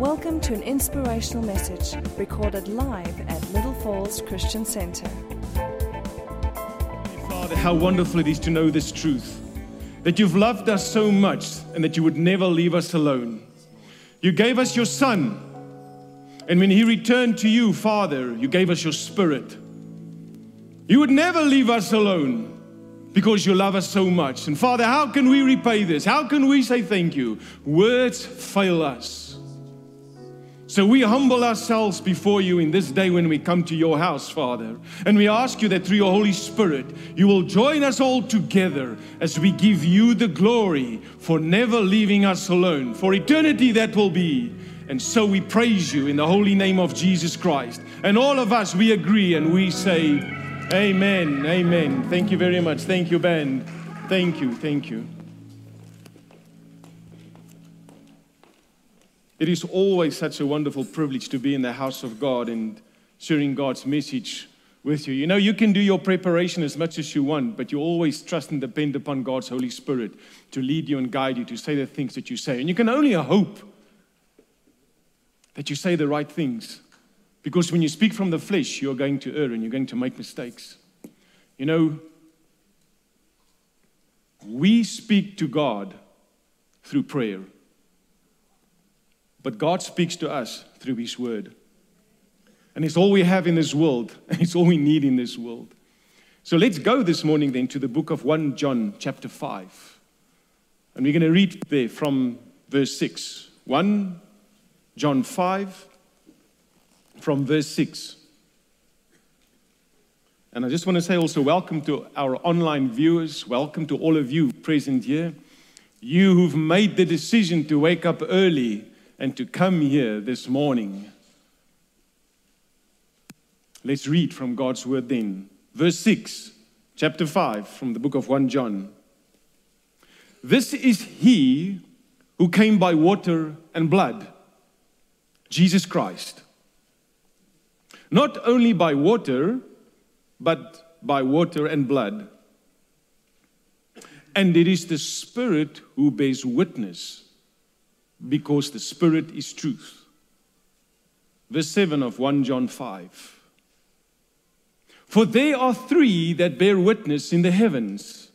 Welcome to an inspirational message recorded live at Little Falls Christian Center. Father, how wonderful it is to know this truth that you've loved us so much and that you would never leave us alone. You gave us your Son, and when He returned to you, Father, you gave us your Spirit. You would never leave us alone because you love us so much. And Father, how can we repay this? How can we say thank you? Words fail us. So we humble ourselves before you in this day when we come to your house, Father. And we ask you that through your Holy Spirit, you will join us all together as we give you the glory for never leaving us alone. For eternity, that will be. And so we praise you in the holy name of Jesus Christ. And all of us, we agree and we say, Amen. Amen. Thank you very much. Thank you, Ben. Thank you. Thank you. It is always such a wonderful privilege to be in the house of God and sharing God's message with you. You know, you can do your preparation as much as you want, but you always trust and depend upon God's Holy Spirit to lead you and guide you to say the things that you say. And you can only hope that you say the right things. Because when you speak from the flesh, you're going to err and you're going to make mistakes. You know, we speak to God through prayer. But God speaks to us through His Word. And it's all we have in this world, and it's all we need in this world. So let's go this morning then to the book of 1 John, chapter 5. And we're going to read there from verse 6. 1 John 5, from verse 6. And I just want to say also, welcome to our online viewers. Welcome to all of you present here. You who've made the decision to wake up early and to come here this morning. Let's read from God's word then. Verse 6, chapter 5, from the book of 1 John. This is he who came by water and blood, Jesus Christ. Not only by water, but by water and blood. And it is the Spirit who bears witness because the Spirit is truth. Verse 7 of 1 John 5. For there are three that bear witness in the heavens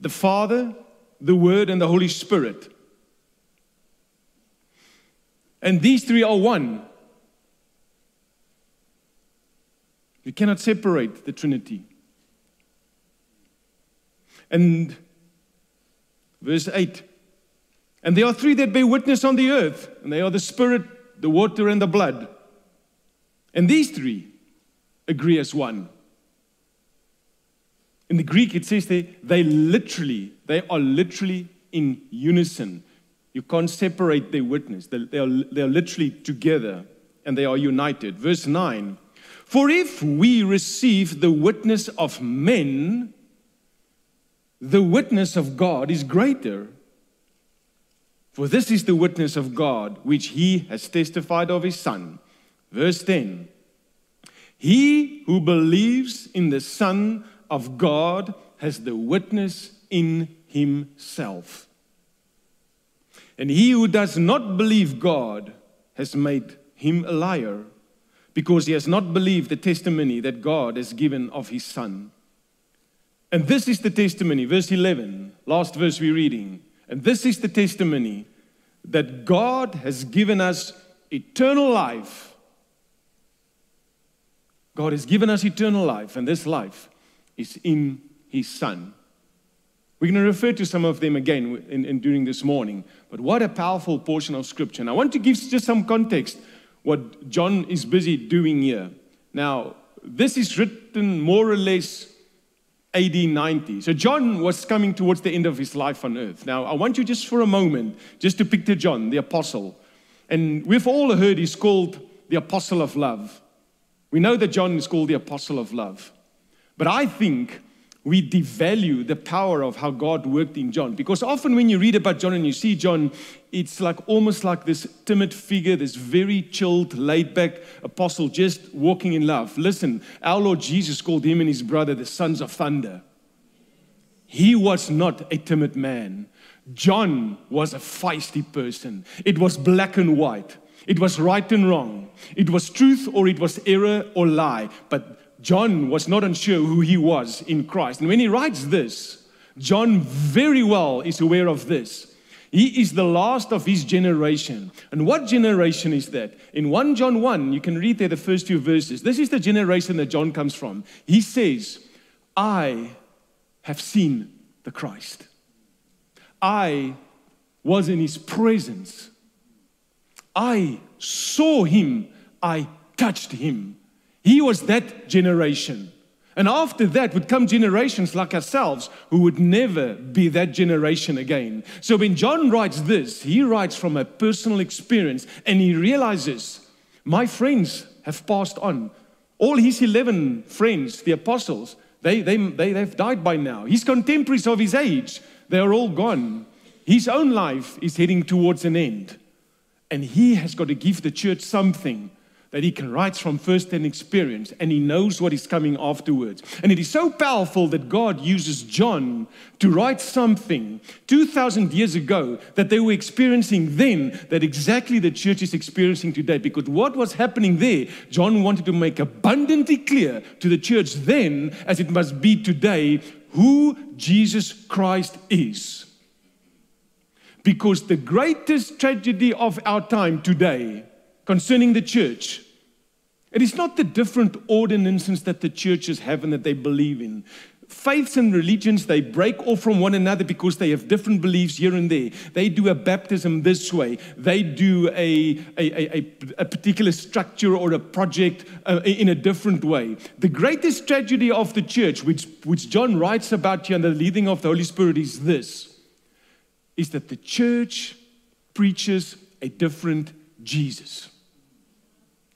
the Father, the Word, and the Holy Spirit. And these three are one. You cannot separate the Trinity. And verse 8 and there are three that bear witness on the earth, and they are the Spirit, the water, and the blood. And these three agree as one. In the Greek, it says they, they literally, they are literally in unison. You can't separate their witness. They, they, are, they are literally together and they are united. Verse 9 For if we receive the witness of men, the witness of God is greater. For this is the witness of God, which he has testified of his Son. Verse 10 He who believes in the Son of God has the witness in himself. And he who does not believe God has made him a liar, because he has not believed the testimony that God has given of his Son. And this is the testimony, verse 11, last verse we're reading. And this is the testimony that God has given us eternal life. God has given us eternal life, and this life is in His Son. We're going to refer to some of them again in, in, during this morning, but what a powerful portion of Scripture. And I want to give just some context what John is busy doing here. Now, this is written more or less AD 90. So John was coming towards the end of his life on earth. Now, I want you just for a moment just to picture John, the apostle. And we've all heard he's called the apostle of love. We know that John is called the apostle of love. But I think we devalue the power of how God worked in John. Because often when you read about John and you see John, it's like almost like this timid figure, this very chilled, laid back apostle just walking in love. Listen, our Lord Jesus called him and his brother the sons of thunder. he was not a timid man. John was a feisty person. It was black and white. It was right and wrong. It was truth or it was error or lie. But John was not unsure who he was in Christ. And when he writes this, John very well is aware of this. He is the last of his generation. And what generation is that? In 1 John 1, you can read there the first few verses. This is the generation that John comes from. He says, I have seen the Christ. I was in his presence. I saw him. I touched him. He was that generation. And after that would come generations like ourselves who would never be that generation again. So when John writes this, he writes from a personal experience and he realizes, my friends have passed on. All his 11 friends, the apostles, they, they, they, they've died by now. His contemporaries of his age, they are all gone. His own life is heading towards an end. And he has got to give the church something that he can write from first-hand experience and he knows what is coming afterwards. And it is so powerful that God uses John to write something 2,000 years ago that they were experiencing then that exactly the church is experiencing today. Because what was happening there, John wanted to make abundantly clear to the church then, as it must be today, who Jesus Christ is. Because the greatest tragedy of our time today concerning the church. It is not the different ordinances that the churches have and that they believe in. Faiths and religions, they break off from one another because they have different beliefs here and there. They do a baptism this way, they do a, a, a, a particular structure or a project uh, in a different way. The greatest tragedy of the church, which, which John writes about here under the leading of the Holy Spirit, is this is that the church preaches a different Jesus.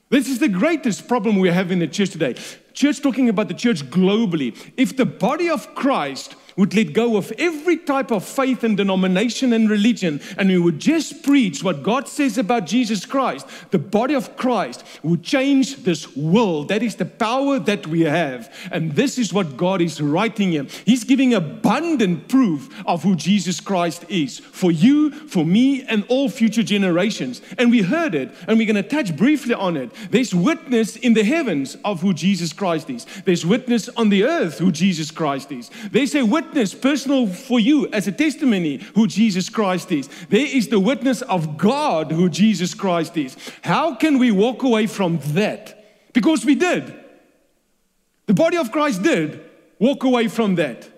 This is the greatest problem we have in the church today. Church talking about the church globally. If the body of Christ would let go of every type of faith and denomination and religion, and we would just preach what God says about Jesus Christ, the body of Christ would change this world. That is the power that we have. And this is what God is writing here. He's giving abundant proof of who Jesus Christ is for you, for me, and all future generations. And we heard it, and we're going to touch briefly on it. There's witness in the heavens of who Jesus Christ is, there's witness on the earth who Jesus Christ is. There's a witness witness, personal for you as a testimony who Jesus Christ is. There is the witness of God who Jesus Christ is. How can we walk away from that? Because we did. The body of Christ did walk away from that.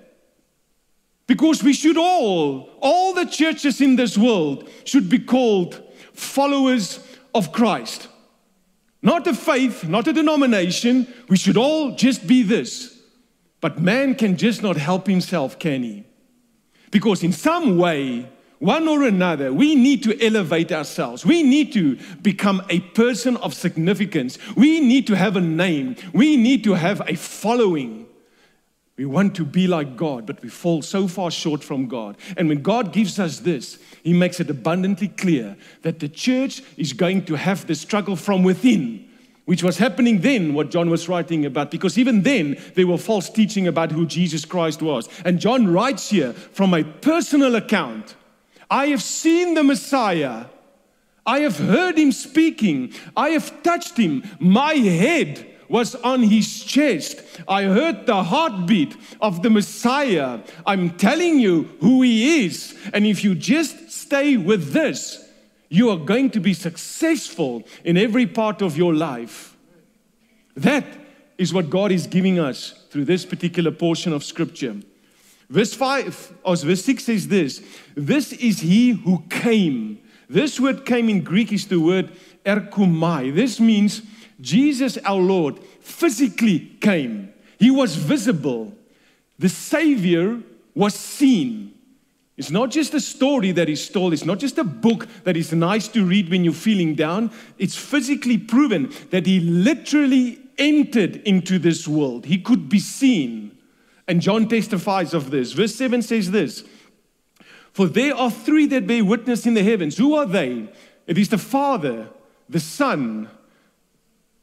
Because we should all, all the churches in this world, should be called followers of Christ. Not a faith, not a denomination. We should all just be this but man can just not help himself, can he? Because in some way, one or another, we need to elevate ourselves. We need to become a person of significance. We need to have a name. We need to have a following. We want to be like God, but we fall so far short from God. And when God gives us this, He makes it abundantly clear that the church is going to have the struggle from within which was happening then, what John was writing about, because even then there were false teaching about who Jesus Christ was. And John writes here from a personal account I have seen the Messiah. I have heard him speaking. I have touched him. My head was on his chest. I heard the heartbeat of the Messiah. I'm telling you who he is. And if you just stay with this, you are going to be successful in every part of your life. That is what God is giving us through this particular portion of Scripture. Verse 5, or verse 6 says this This is he who came. This word came in Greek is the word erchomai. This means Jesus our Lord physically came. He was visible. The Savior was seen. It's not just a story that is told, it's not just a book that is nice to read when you're feeling down. It's physically proven that he literally entered into this world. He could be seen. And John testifies of this. Verse 7 says this For there are three that bear witness in the heavens. Who are they? It is the Father, the Son.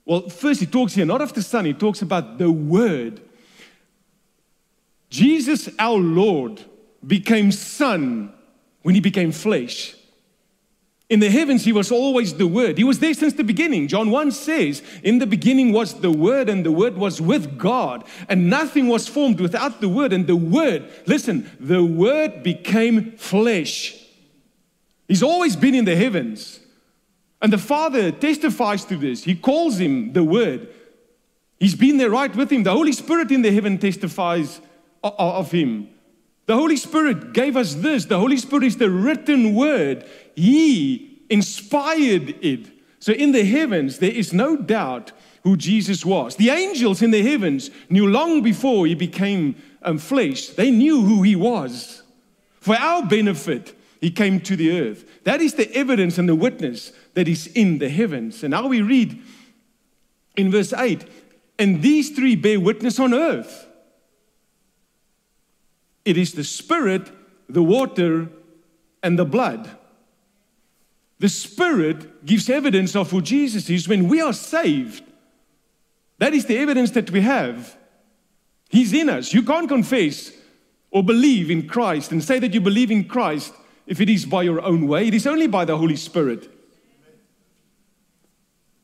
Well, first he talks here not of the Son, he talks about the Word Jesus, our Lord, became Son when he became flesh. In the heavens, he was always the Word. He was there since the beginning. John 1 says, In the beginning was the Word, and the Word was with God, and nothing was formed without the Word. And the Word, listen, the Word became flesh. He's always been in the heavens. And the Father testifies to this. He calls him the Word. He's been there right with him. The Holy Spirit in the heaven testifies of him. The Holy Spirit gave us this. The Holy Spirit is the written word. He inspired it. So in the heavens, there is no doubt who Jesus was. The angels in the heavens knew long before he became um, flesh, they knew who he was. For our benefit, he came to the earth. That is the evidence and the witness that is in the heavens. And now we read in verse 8 and these three bear witness on earth it is the Spirit, the water, and the blood. The Spirit gives evidence of who Jesus is when we are saved. That is the evidence that we have. He's in us. You can't confess or believe in Christ and say that you believe in Christ if it is by your own way. It is only by the Holy Spirit.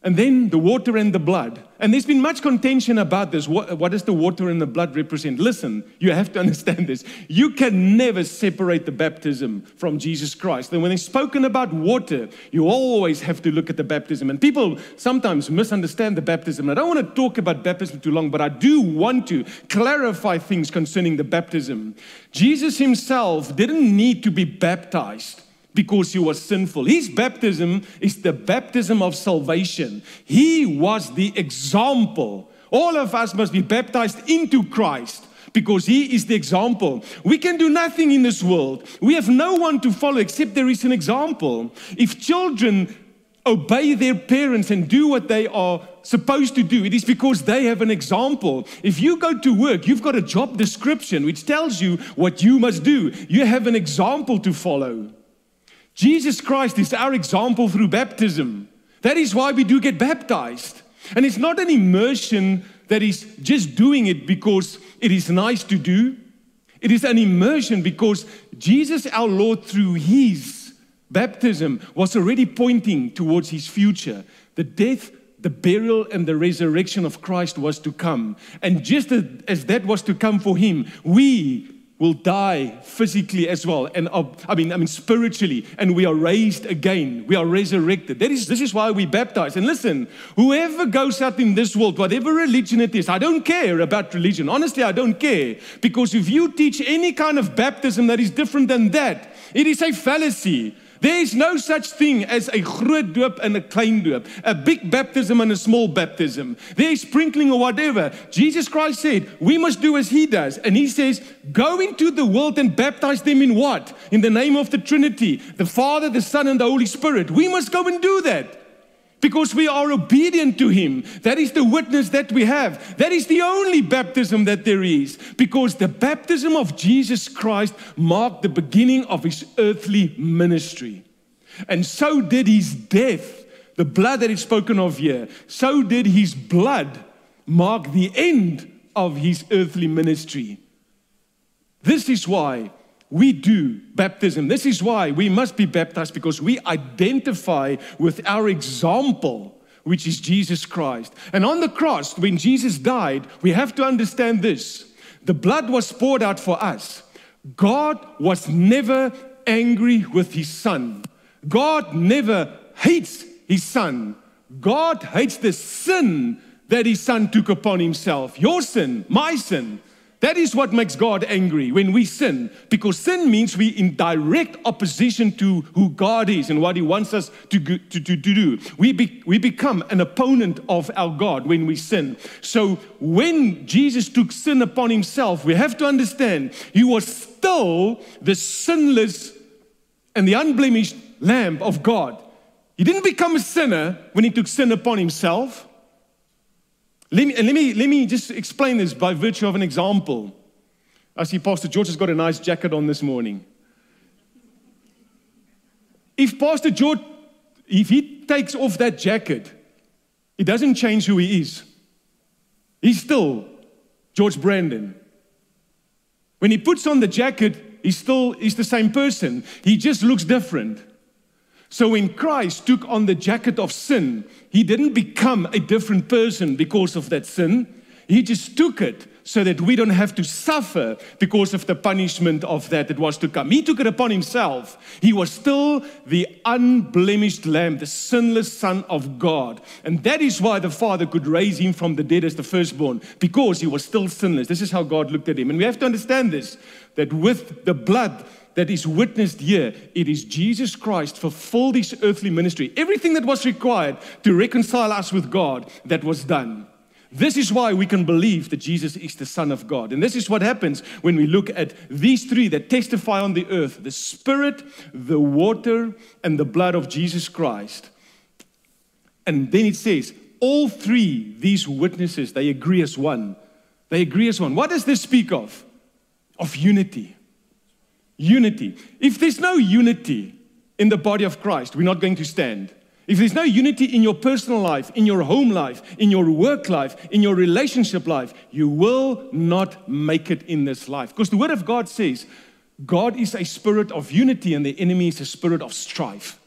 And then the water and the blood. And there's been much contention about this. What, what, does the water and the blood represent? Listen, you have to understand this. You can never separate the baptism from Jesus Christ. And when it's spoken about water, you always have to look at the baptism. And people sometimes misunderstand the baptism. I don't want to talk about baptism too long, but I do want to clarify things concerning the baptism. Jesus himself didn't need to be baptized because he was sinful. His baptism is the baptism of salvation. He was the example. All of us must be baptized into Christ because he is the example. We can do nothing in this world. We have no one to follow except there is an example. If children obey their parents and do what they are supposed to do, it is because they have an example. If you go to work, you've got a job description which tells you what you must do. You have an example to follow. Jesus Christ is our example through baptism. That is why we do get baptized. And it's not an immersion that is just doing it because it is nice to do. It is an immersion because Jesus, our Lord, through his baptism, was already pointing towards his future. The death, the burial, and the resurrection of Christ was to come. And just as that was to come for him, we will die physically as well and uh, I mean I mean spiritually. And we are raised again. We are resurrected. That is this is why we baptize. And listen whoever goes out in this world whatever religion it is I don't care about religion. Honestly I don't care. Because if you teach any kind of baptism that is different than that it is a fallacy there is no such thing as a groot doop and a klein doop, a big baptism and a small baptism. There is sprinkling or whatever. Jesus Christ said, we must do as he does. And he says, go into the world and baptize them in what? In the name of the Trinity, the Father, the Son, and the Holy Spirit. We must go and do that because we are obedient to Him. That is the witness that we have. That is the only baptism that there is because the baptism of Jesus Christ marked the beginning of His earthly ministry. And so did His death, the blood that is spoken of here, so did His blood mark the end of His earthly ministry. This is why we do baptism. This is why we must be baptized because we identify with our example, which is Jesus Christ. And on the cross, when Jesus died, we have to understand this the blood was poured out for us. God was never angry with his son, God never hates his son. God hates the sin that his son took upon himself. Your sin, my sin. That is what makes God angry when we sin, because sin means we in direct opposition to who God is and what He wants us to, to, to, to do. We, be, we become an opponent of our God when we sin. So when Jesus took sin upon Himself, we have to understand He was still the sinless and the unblemished Lamb of God. He didn't become a sinner when He took sin upon Himself. Let me, let, me, let me just explain this by virtue of an example. I see Pastor George has got a nice jacket on this morning. If Pastor George, if he takes off that jacket, it doesn't change who he is. He's still George Brandon. When he puts on the jacket, he's still he's the same person. He just looks different. So when Christ took on the jacket of sin, he didn't become a different person because of that sin. He just took it so that we don't have to suffer because of the punishment of that that was to come. He took it upon himself. He was still the unblemished lamb, the sinless son of God. And that is why the Father could raise him from the dead as the firstborn, because he was still sinless. This is how God looked at him. And we have to understand this that with the blood, that is witnessed here. It is Jesus Christ fulfilled his earthly ministry. Everything that was required to reconcile us with God, that was done. This is why we can believe that Jesus is the Son of God. And this is what happens when we look at these three that testify on the earth the Spirit, the water, and the blood of Jesus Christ. And then it says, all three, these witnesses, they agree as one. They agree as one. What does this speak of? Of unity. Unity. If there's no unity in the body of Christ, we're not going to stand. If there's no unity in your personal life, in your home life, in your work life, in your relationship life, you will not make it in this life. Because the Word of God says God is a spirit of unity and the enemy is a spirit of strife.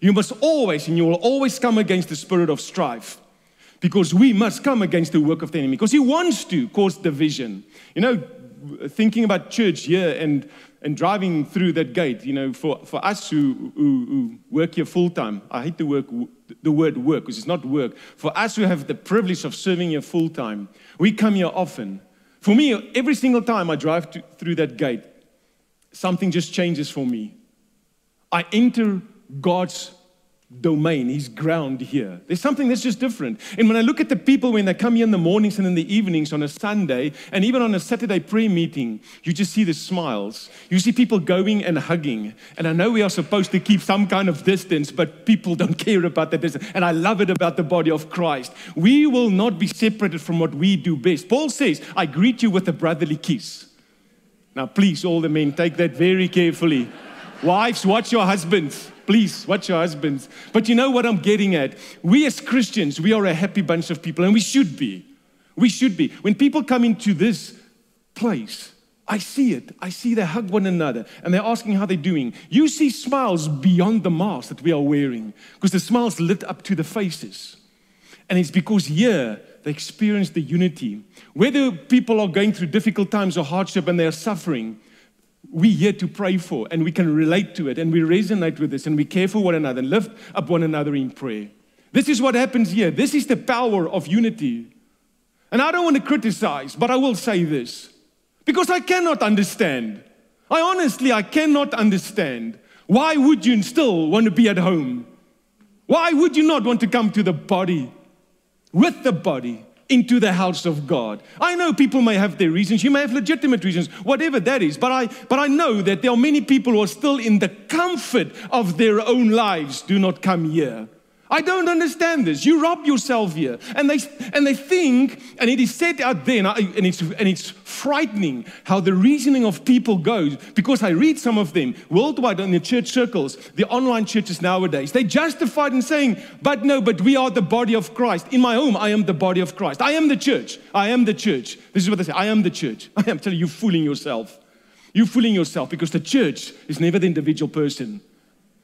You must always, and you will always come against the spirit of strife because we must come against the work of the enemy because he wants to cause division. You know, thinking about church here and and driving through that gate, you know, for, for us who, who, who work here full time, I hate the, work, the word work because it's not work. For us who have the privilege of serving here full time, we come here often. For me, every single time I drive to, through that gate, something just changes for me. I enter God's domain, his ground here. There's something that's just different. And when I look at the people when they come here in the mornings and in the evenings on a Sunday, and even on a Saturday prayer meeting, you just see the smiles. You see people going and hugging. And I know we are supposed to keep some kind of distance, but people don't care about that distance. And I love it about the body of Christ. We will not be separated from what we do best. Paul says, I greet you with a brotherly kiss. Now, please, all the men, take that very carefully. Wives, watch your husbands. Please, watch your husbands. But you know what I'm getting at? We as Christians, we are a happy bunch of people, and we should be. We should be. When people come into this place, I see it. I see they hug one another and they're asking how they're doing. You see smiles beyond the mask that we are wearing because the smiles lit up to the faces. And it's because here they experience the unity. Whether people are going through difficult times or hardship and they're suffering, we here to pray for and we can relate to it and we resonate with this and we care for one another and lift up one another in prayer. This is what happens here. This is the power of unity. And I don't want to criticize, but I will say this because I cannot understand. I honestly, I cannot understand. Why would you still want to be at home? Why would you not want to come to the body with the body? Into the house of God. I know people may have their reasons, you may have legitimate reasons, whatever that is, but I but I know that there are many people who are still in the comfort of their own lives do not come here. I don't understand this. You rob yourself here. And they, and they think, and it is said out there, and, I, and, it's, and it's frightening how the reasoning of people goes, because I read some of them worldwide in the church circles, the online churches nowadays. They justified in saying, but no, but we are the body of Christ. In my home, I am the body of Christ. I am the church. I am the church. This is what they say I am the church. I am telling you, you're fooling yourself. You're fooling yourself because the church is never the individual person.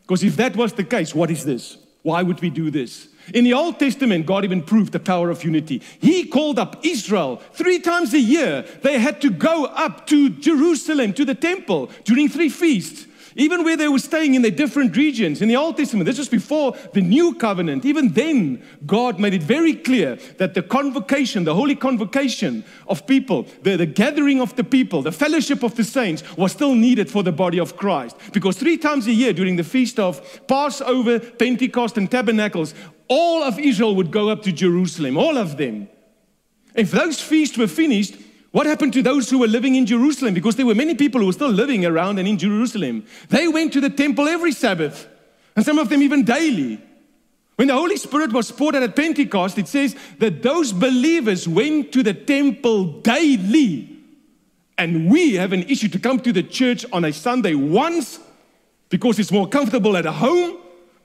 Because if that was the case, what is this? Why would we do this? In the Old Testament, God even proved the power of unity. He called up Israel three times a year. They had to go up to Jerusalem, to the temple, during three feasts. Even where they were staying in their different regions. In the Old Testament, this was before the new covenant. Even then, God made it very clear that the convocation, the holy convocation of people, the, the gathering of the people, the fellowship of the saints was still needed for the body of Christ. Because three times a year during the feast of Passover, Pentecost, and Tabernacles, all of Israel would go up to Jerusalem, all of them. If those feasts were finished, what happened to those who were living in Jerusalem? Because there were many people who were still living around and in Jerusalem. They went to the temple every Sabbath, and some of them even daily. When the Holy Spirit was poured out at Pentecost, it says that those believers went to the temple daily. And we have an issue to come to the church on a Sunday once because it's more comfortable at home,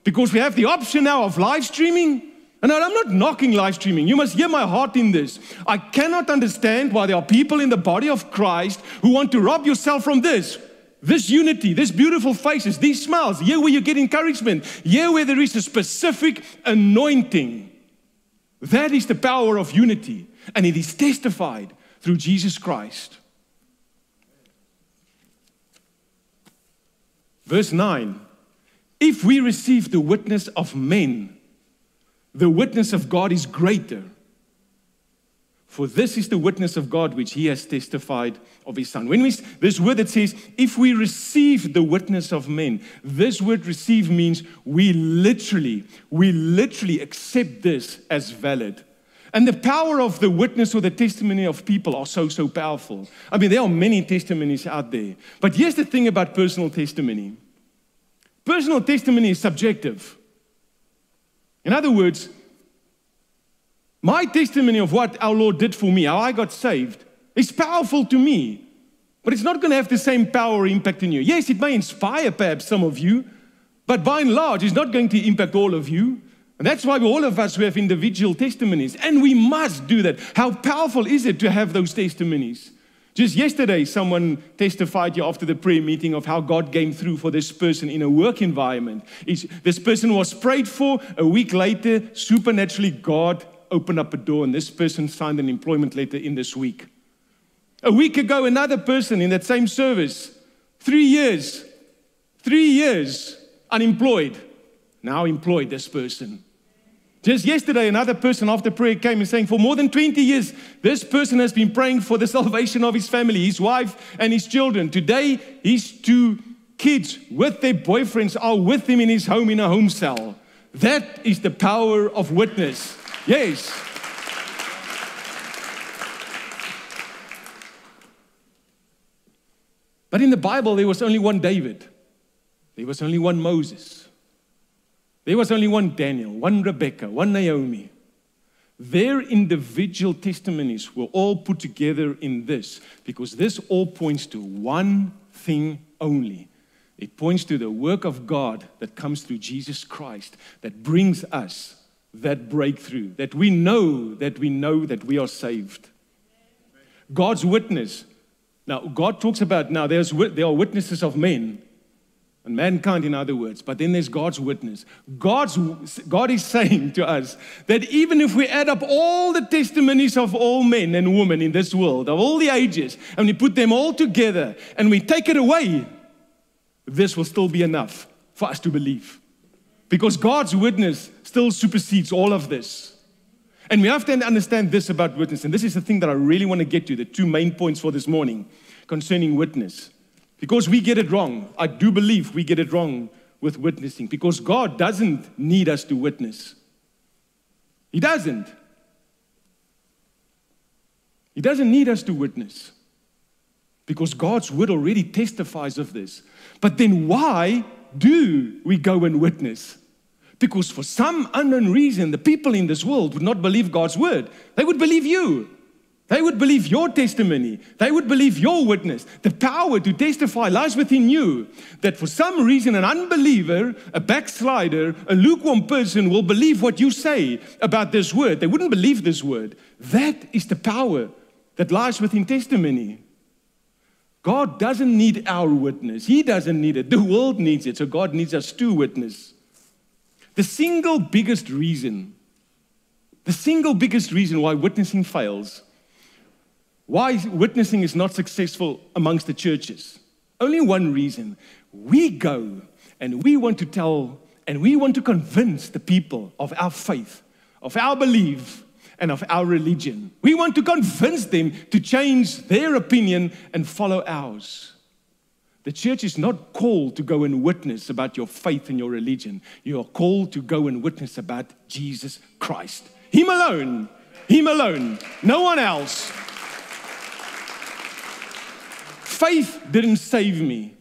because we have the option now of live streaming. And I'm not knocking live streaming. You must hear my heart in this. I cannot understand why there are people in the body of Christ who want to rob yourself from this. This unity, this beautiful faces, these smiles, here where you get encouragement, here where there is a specific anointing. That is the power of unity. And it is testified through Jesus Christ. Verse 9 If we receive the witness of men, the witness of God is greater. For this is the witness of God which he has testified of his son. When we this word that says, if we receive the witness of men, this word receive means we literally, we literally accept this as valid. And the power of the witness or the testimony of people are so, so powerful. I mean, there are many testimonies out there. But here's the thing about personal testimony personal testimony is subjective. In other words, my testimony of what our Lord did for me, how I got saved, is powerful to me, but it's not going to have the same power or impact in you. Yes, it may inspire perhaps some of you, but by and large, it's not going to impact all of you. And that's why all of us we have individual testimonies, and we must do that. How powerful is it to have those testimonies? Just yesterday, someone testified here after the prayer meeting of how God came through for this person in a work environment. This person was prayed for. A week later, supernaturally, God opened up a door, and this person signed an employment letter in this week. A week ago, another person in that same service, three years, three years unemployed, now employed this person. Just yesterday, another person after prayer came and saying, For more than 20 years, this person has been praying for the salvation of his family, his wife, and his children. Today, his two kids with their boyfriends are with him in his home in a home cell. That is the power of witness. Yes. But in the Bible, there was only one David, there was only one Moses. There was only one Daniel, one Rebecca, one Naomi. Their individual testimonies were all put together in this because this all points to one thing only. It points to the work of God that comes through Jesus Christ that brings us that breakthrough, that we know that we know that we are saved. God's witness. Now, God talks about now there's, there are witnesses of men, and mankind, in other words. But then there's God's witness. God's, God is saying to us that even if we add up all the testimonies of all men and women in this world, of all the ages, and we put them all together and we take it away, this will still be enough for us to believe. Because God's witness still supersedes all of this. And we have to understand this about witness. And this is the thing that I really want to get to the two main points for this morning concerning witness. Because we get it wrong. I do believe we get it wrong with witnessing because God doesn't need us to witness. He doesn't. He doesn't need us to witness because God's word already testifies of this. But then why do we go and witness? Because for some unknown reason, the people in this world would not believe God's word. They would believe you. They would believe your testimony. They would believe your witness. The power to testify lies within you. That for some reason, an unbeliever, a backslider, a lukewarm person will believe what you say about this word. They wouldn't believe this word. That is the power that lies within testimony. God doesn't need our witness, He doesn't need it. The world needs it, so God needs us to witness. The single biggest reason, the single biggest reason why witnessing fails why witnessing is not successful amongst the churches. Only one reason. We go and we want to tell and we want to convince the people of our faith, of our belief, and of our religion. We want to convince them to change their opinion and follow ours. The church is not called to go and witness about your faith and your religion. You are called to go and witness about Jesus Christ. Him alone. Him alone. No one else. Faith didn't save me.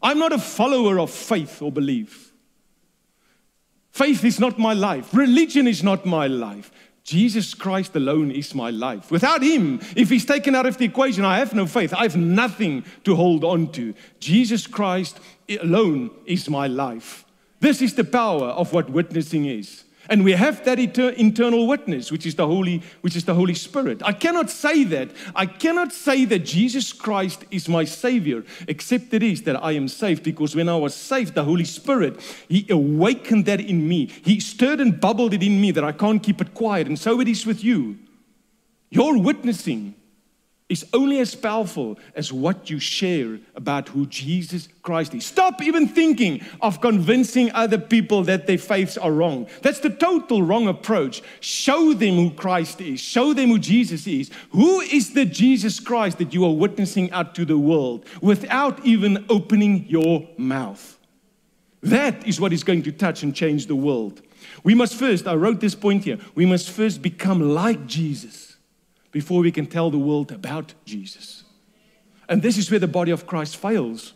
I'm not a follower of faith or belief. Faith is not my life. Religion is not my life. Jesus Christ alone is my life. Without Him, if He's taken out of the equation, I have no faith. I have nothing to hold on to. Jesus Christ alone is my life. This is the power of what witnessing is. And we have that inter- internal witness, which is the Holy, which is the Holy Spirit. I cannot say that. I cannot say that Jesus Christ is my Savior, except it is that I am saved. Because when I was saved, the Holy Spirit, He awakened that in me. He stirred and bubbled it in me that I can't keep it quiet. And so it is with you. Your witnessing is only as powerful as what you share about who Jesus Christ is. Stop even thinking of convincing other people that their faiths are wrong. That's the total wrong approach. Show them who Christ is, show them who Jesus is. Who is the Jesus Christ that you are witnessing out to the world without even opening your mouth? That is what is going to touch and change the world. We must first, I wrote this point here, we must first become like Jesus before we can tell the world about Jesus. And this is where the body of Christ fails.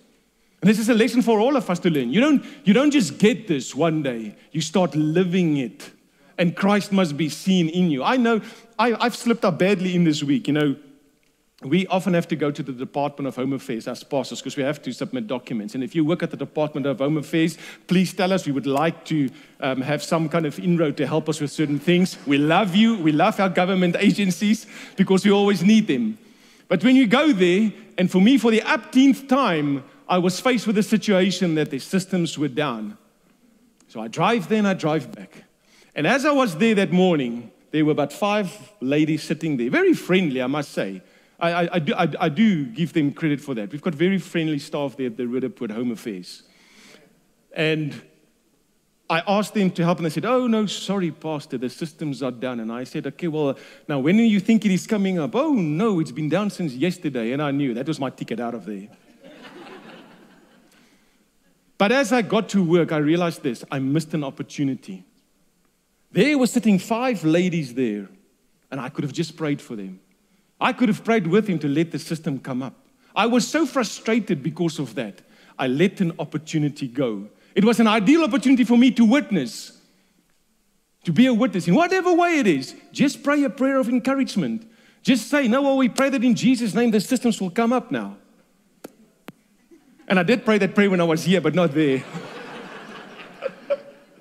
And this is a lesson for all of us to learn. You don't, you don't just get this one day, you start living it. And Christ must be seen in you. I know I, I've slipped up badly in this week. You know, we often have to go to the Department of Home Affairs as pastors because we have to submit documents. And if you work at the Department of Home Affairs, please tell us. We would like to um, have some kind of inroad to help us with certain things. We love you. We love our government agencies because we always need them. But when you go there, and for me, for the upteenth time, I was faced with a situation that the systems were down. So I drive there and I drive back. And as I was there that morning, there were about five ladies sitting there, very friendly, I must say. I, I, do, I, I, do give them credit for that. We've got very friendly staff there at the Roodepoort Home Affairs. And I asked them to help, and they said, Oh, no, sorry, Pastor, the systems are down. And I said, Okay, well, now when do you think it is coming up? Oh, no, it's been down since yesterday. And I knew that was my ticket out of there. but as I got to work, I realized this I missed an opportunity. There were sitting five ladies there, and I could have just prayed for them. I could have prayed with him to let the system come up. I was so frustrated because of that. I let an opportunity go. It was an ideal opportunity for me to witness, to be a witness in whatever way it is. Just pray a prayer of encouragement. Just say, No, well, we pray that in Jesus' name the systems will come up now. And I did pray that prayer when I was here, but not there.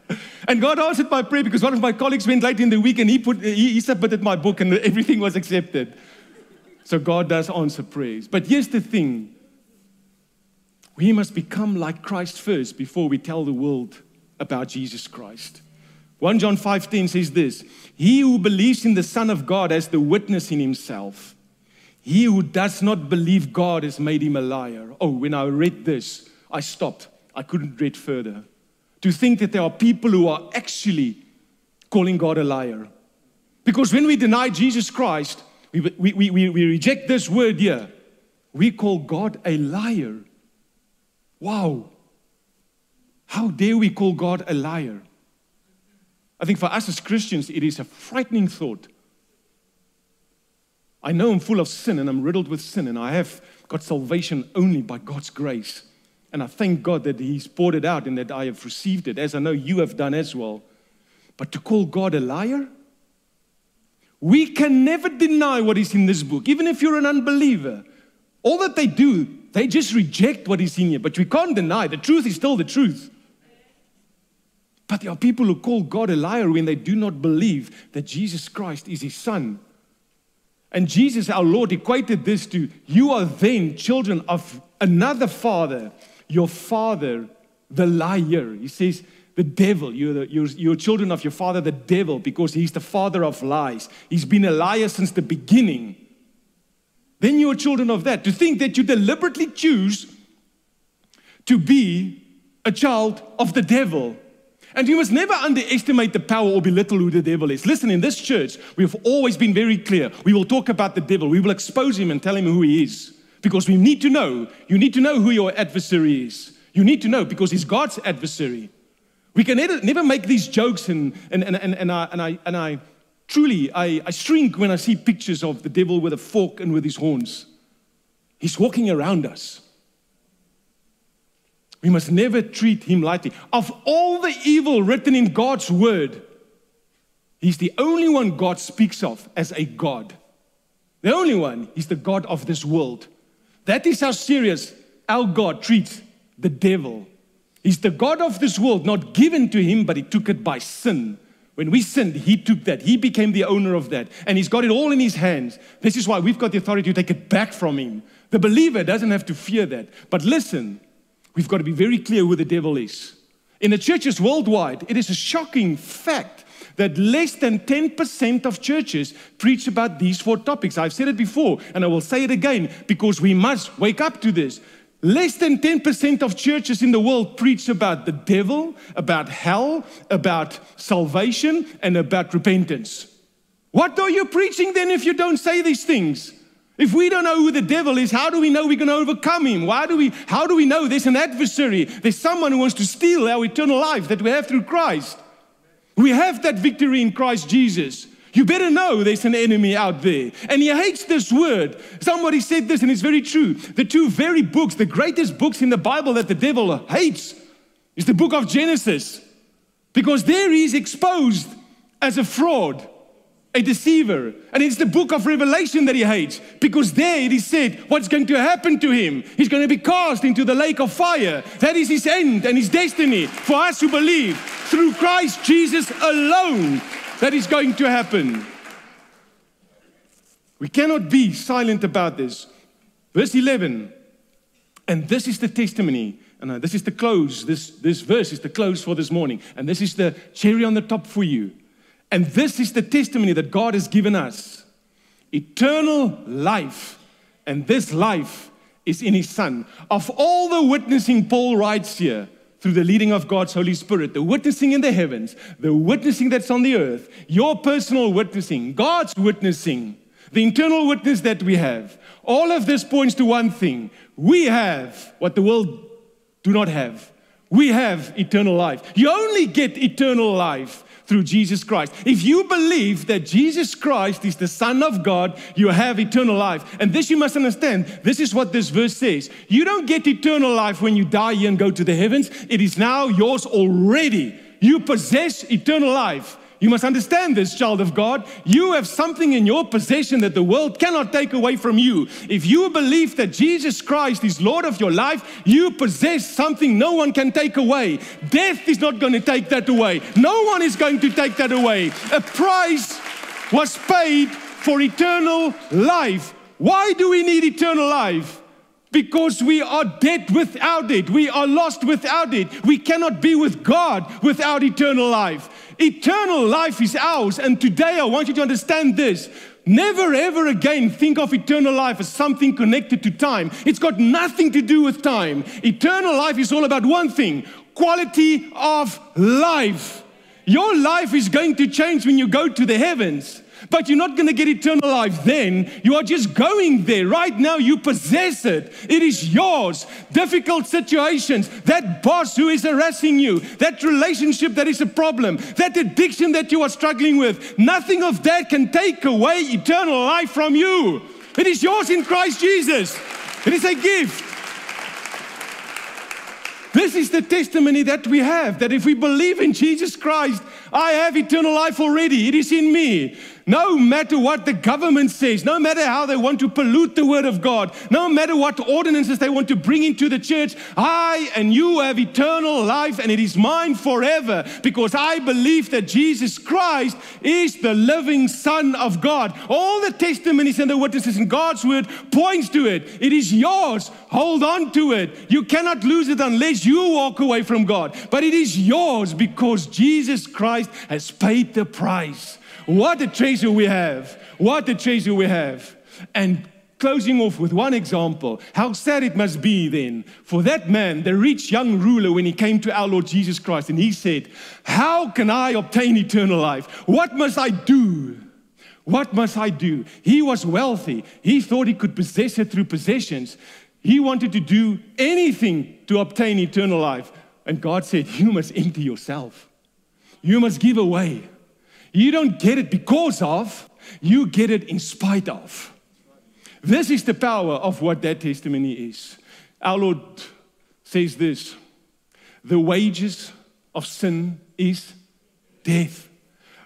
and God answered my prayer because one of my colleagues went late in the week and he, put, he, he submitted my book and everything was accepted. So God does answer prayers. But here's the thing we must become like Christ first before we tell the world about Jesus Christ. 1 John 5:10 says this, "He who believes in the Son of God has the witness in himself. He who does not believe God has made him a liar." Oh, when I read this, I stopped. I couldn't read further. To think that there are people who are actually calling God a liar. Because when we deny Jesus Christ, we, we, we, we reject this word here. We call God a liar. Wow. How dare we call God a liar? I think for us as Christians, it is a frightening thought. I know I'm full of sin and I'm riddled with sin, and I have got salvation only by God's grace. And I thank God that He's poured it out and that I have received it, as I know you have done as well. But to call God a liar? We can never deny what is in this book, even if you're an unbeliever. All that they do, they just reject what is in here, but we can't deny the truth is still the truth. But there are people who call God a liar when they do not believe that Jesus Christ is his son. And Jesus, our Lord, equated this to you are then children of another father, your father, the liar. He says, the devil. You're, the, you're, you're children of your father, the devil, because he's the father of lies. He's been a liar since the beginning. Then you're children of that. To think that you deliberately choose to be a child of the devil. And you must never underestimate the power or belittle who the devil is. Listen, in this church, we've always been very clear. We will talk about the devil, we will expose him and tell him who he is. Because we need to know. You need to know who your adversary is. You need to know because he's God's adversary. We can never, make these jokes, and, and, and, and, and, I, and, I, and I truly, I, I shrink when I see pictures of the devil with a fork and with his horns. He's walking around us. We must never treat him lightly. Of all the evil written in God's word, he's the only one God speaks of as a God. The only one, he's the God of this world. That is how serious our God treats the devil. He's the God of this world, not given to him, but he took it by sin When we sinned, He took that. He became the owner of that. And He's got it all in His hands. This is why we've got the authority to take it back from Him. The believer doesn't have to fear that. But listen, we've got to be very clear who the devil is. In the churches worldwide, it is a shocking fact that less than 10% of churches preach about these four topics. I've said it before, and I will say it again because we must wake up to this. Less than 10% of churches in the world preach about the devil, about hell, about salvation, and about repentance. What are you preaching then if you don't say these things? If we don't know who the devil is, how do we know we're going to overcome him? Why do we, how do we know there's an adversary? There's someone who wants to steal our eternal life that we have through Christ. We have that victory in Christ Jesus. You better know there's an enemy out there. And he hates this word. Somebody said this, and it's very true. The two very books, the greatest books in the Bible that the devil hates, is the book of Genesis. Because there he is exposed as a fraud, a deceiver. And it's the book of Revelation that he hates. Because there it is said what's going to happen to him. He's going to be cast into the lake of fire. That is his end and his destiny for us who believe through Christ Jesus alone that is going to happen. We cannot be silent about this. Verse 11, and this is the testimony, and uh, this is the close. This, this verse is the close for this morning, and this is the cherry on the top for you. And this is the testimony that God has given us eternal life, and this life is in His Son. Of all the witnessing, Paul writes here, through the leading of God's Holy Spirit, the witnessing in the heavens, the witnessing that's on the earth, your personal witnessing, God's witnessing, the internal witness that we have. All of this points to one thing. We have what the world do not have. We have eternal life. You only get eternal life through Jesus Christ. If you believe that Jesus Christ is the Son of God, you have eternal life. And this you must understand. This is what this verse says. You don't get eternal life when you die and go to the heavens, it is now yours already. You possess eternal life. You must understand this, child of God. You have something in your possession that the world cannot take away from you. If you believe that Jesus Christ is Lord of your life, you possess something no one can take away. Death is not going to take that away. No one is going to take that away. A price was paid for eternal life. Why do we need eternal life? Because we are dead without it. We are lost without it. We cannot be with God without eternal life. Eternal life is ours. And today I want you to understand this. Never ever again think of eternal life as something connected to time. It's got nothing to do with time. Eternal life is all about one thing quality of life. Your life is going to change when you go to the heavens. But you're not going to get eternal life then. You are just going there. Right now, you possess it. It is yours. Difficult situations, that boss who is harassing you, that relationship that is a problem, that addiction that you are struggling with, nothing of that can take away eternal life from you. It is yours in Christ Jesus. It is a gift. This is the testimony that we have that if we believe in Jesus Christ, I have eternal life already. It is in me. No matter what the government says, no matter how they want to pollute the word of God, no matter what ordinances they want to bring into the church, I and you have eternal life and it is mine forever because I believe that Jesus Christ is the living Son of God. All the testimonies and the witnesses in God's word points to it. It is yours. Hold on to it. You cannot lose it unless you walk away from God. But it is yours because Jesus Christ has paid the price. What a treasure we have. What a treasure we have. And closing off with one example, how sad it must be then for that man, the rich young ruler, when he came to our Lord Jesus Christ and he said, How can I obtain eternal life? What must I do? What must I do? He was wealthy. He thought he could possess it through possessions. He wanted to do anything to obtain eternal life. And God said, You must empty yourself. You must give away. You don't get it because of, you get it in spite of. This is the power of what that testimony is. Our Lord says this the wages of sin is death,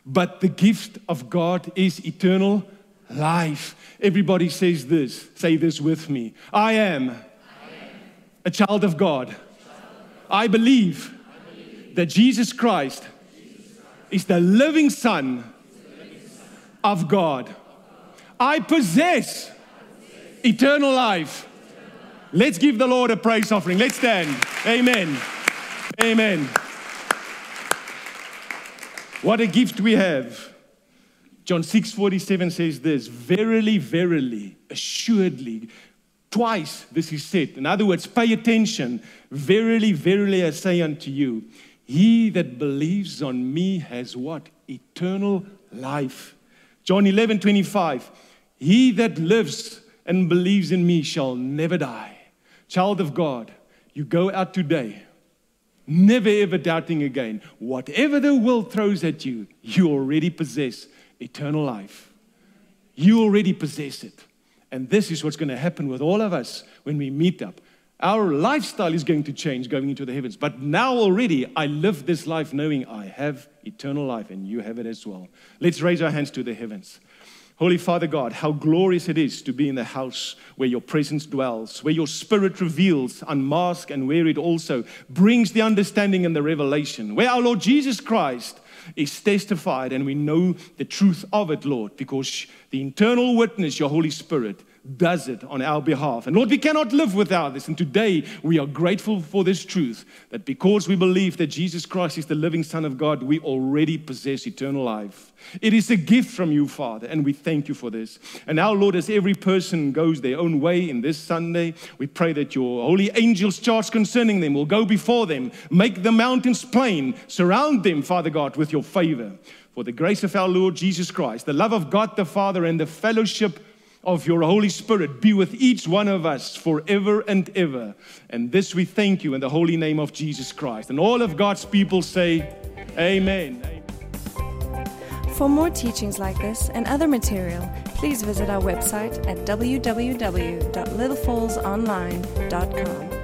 but the gift of God is eternal life. Everybody says this. Say this with me. I am, I am. a child of God. I believe, I believe. that Jesus Christ is the living Son of God. I possess eternal life. Let's give the Lord a praise offering. Let's stand. Amen. Amen. What a gift we have. John 6:47 says this, verily verily assuredly twice this is said. In other words, pay attention. Verily verily I say unto you, he that believes on me has what? Eternal life. John 11, 25. He that lives and believes in me shall never die. Child of God, you go out today, never ever doubting again. Whatever the world throws at you, you already possess eternal life. You already possess it. And this is what's going to happen with all of us when we meet up. Our lifestyle is going to change going into the heavens. But now already, I live this life knowing I have eternal life and you have it as well. Let's raise our hands to the heavens. Holy Father God, how glorious it is to be in the house where your presence dwells, where your spirit reveals, unmask, and where it also brings the understanding and the revelation, where our Lord Jesus Christ is testified and we know the truth of it, Lord, because the internal witness, your Holy Spirit, does it on our behalf. And Lord, we cannot live without this. And today we are grateful for this truth that because we believe that Jesus Christ is the living Son of God, we already possess eternal life. It is a gift from you, Father, and we thank you for this. And now, Lord, as every person goes their own way in this Sunday, we pray that your holy angels charged concerning them will go before them, make the mountains plain, surround them, Father God, with your favor. For the grace of our Lord Jesus Christ, the love of God the Father, and the fellowship of your Holy Spirit be with each one of us forever and ever. And this we thank you in the holy name of Jesus Christ. And all of God's people say, Amen. For more teachings like this and other material, please visit our website at www.littlefallsonline.com.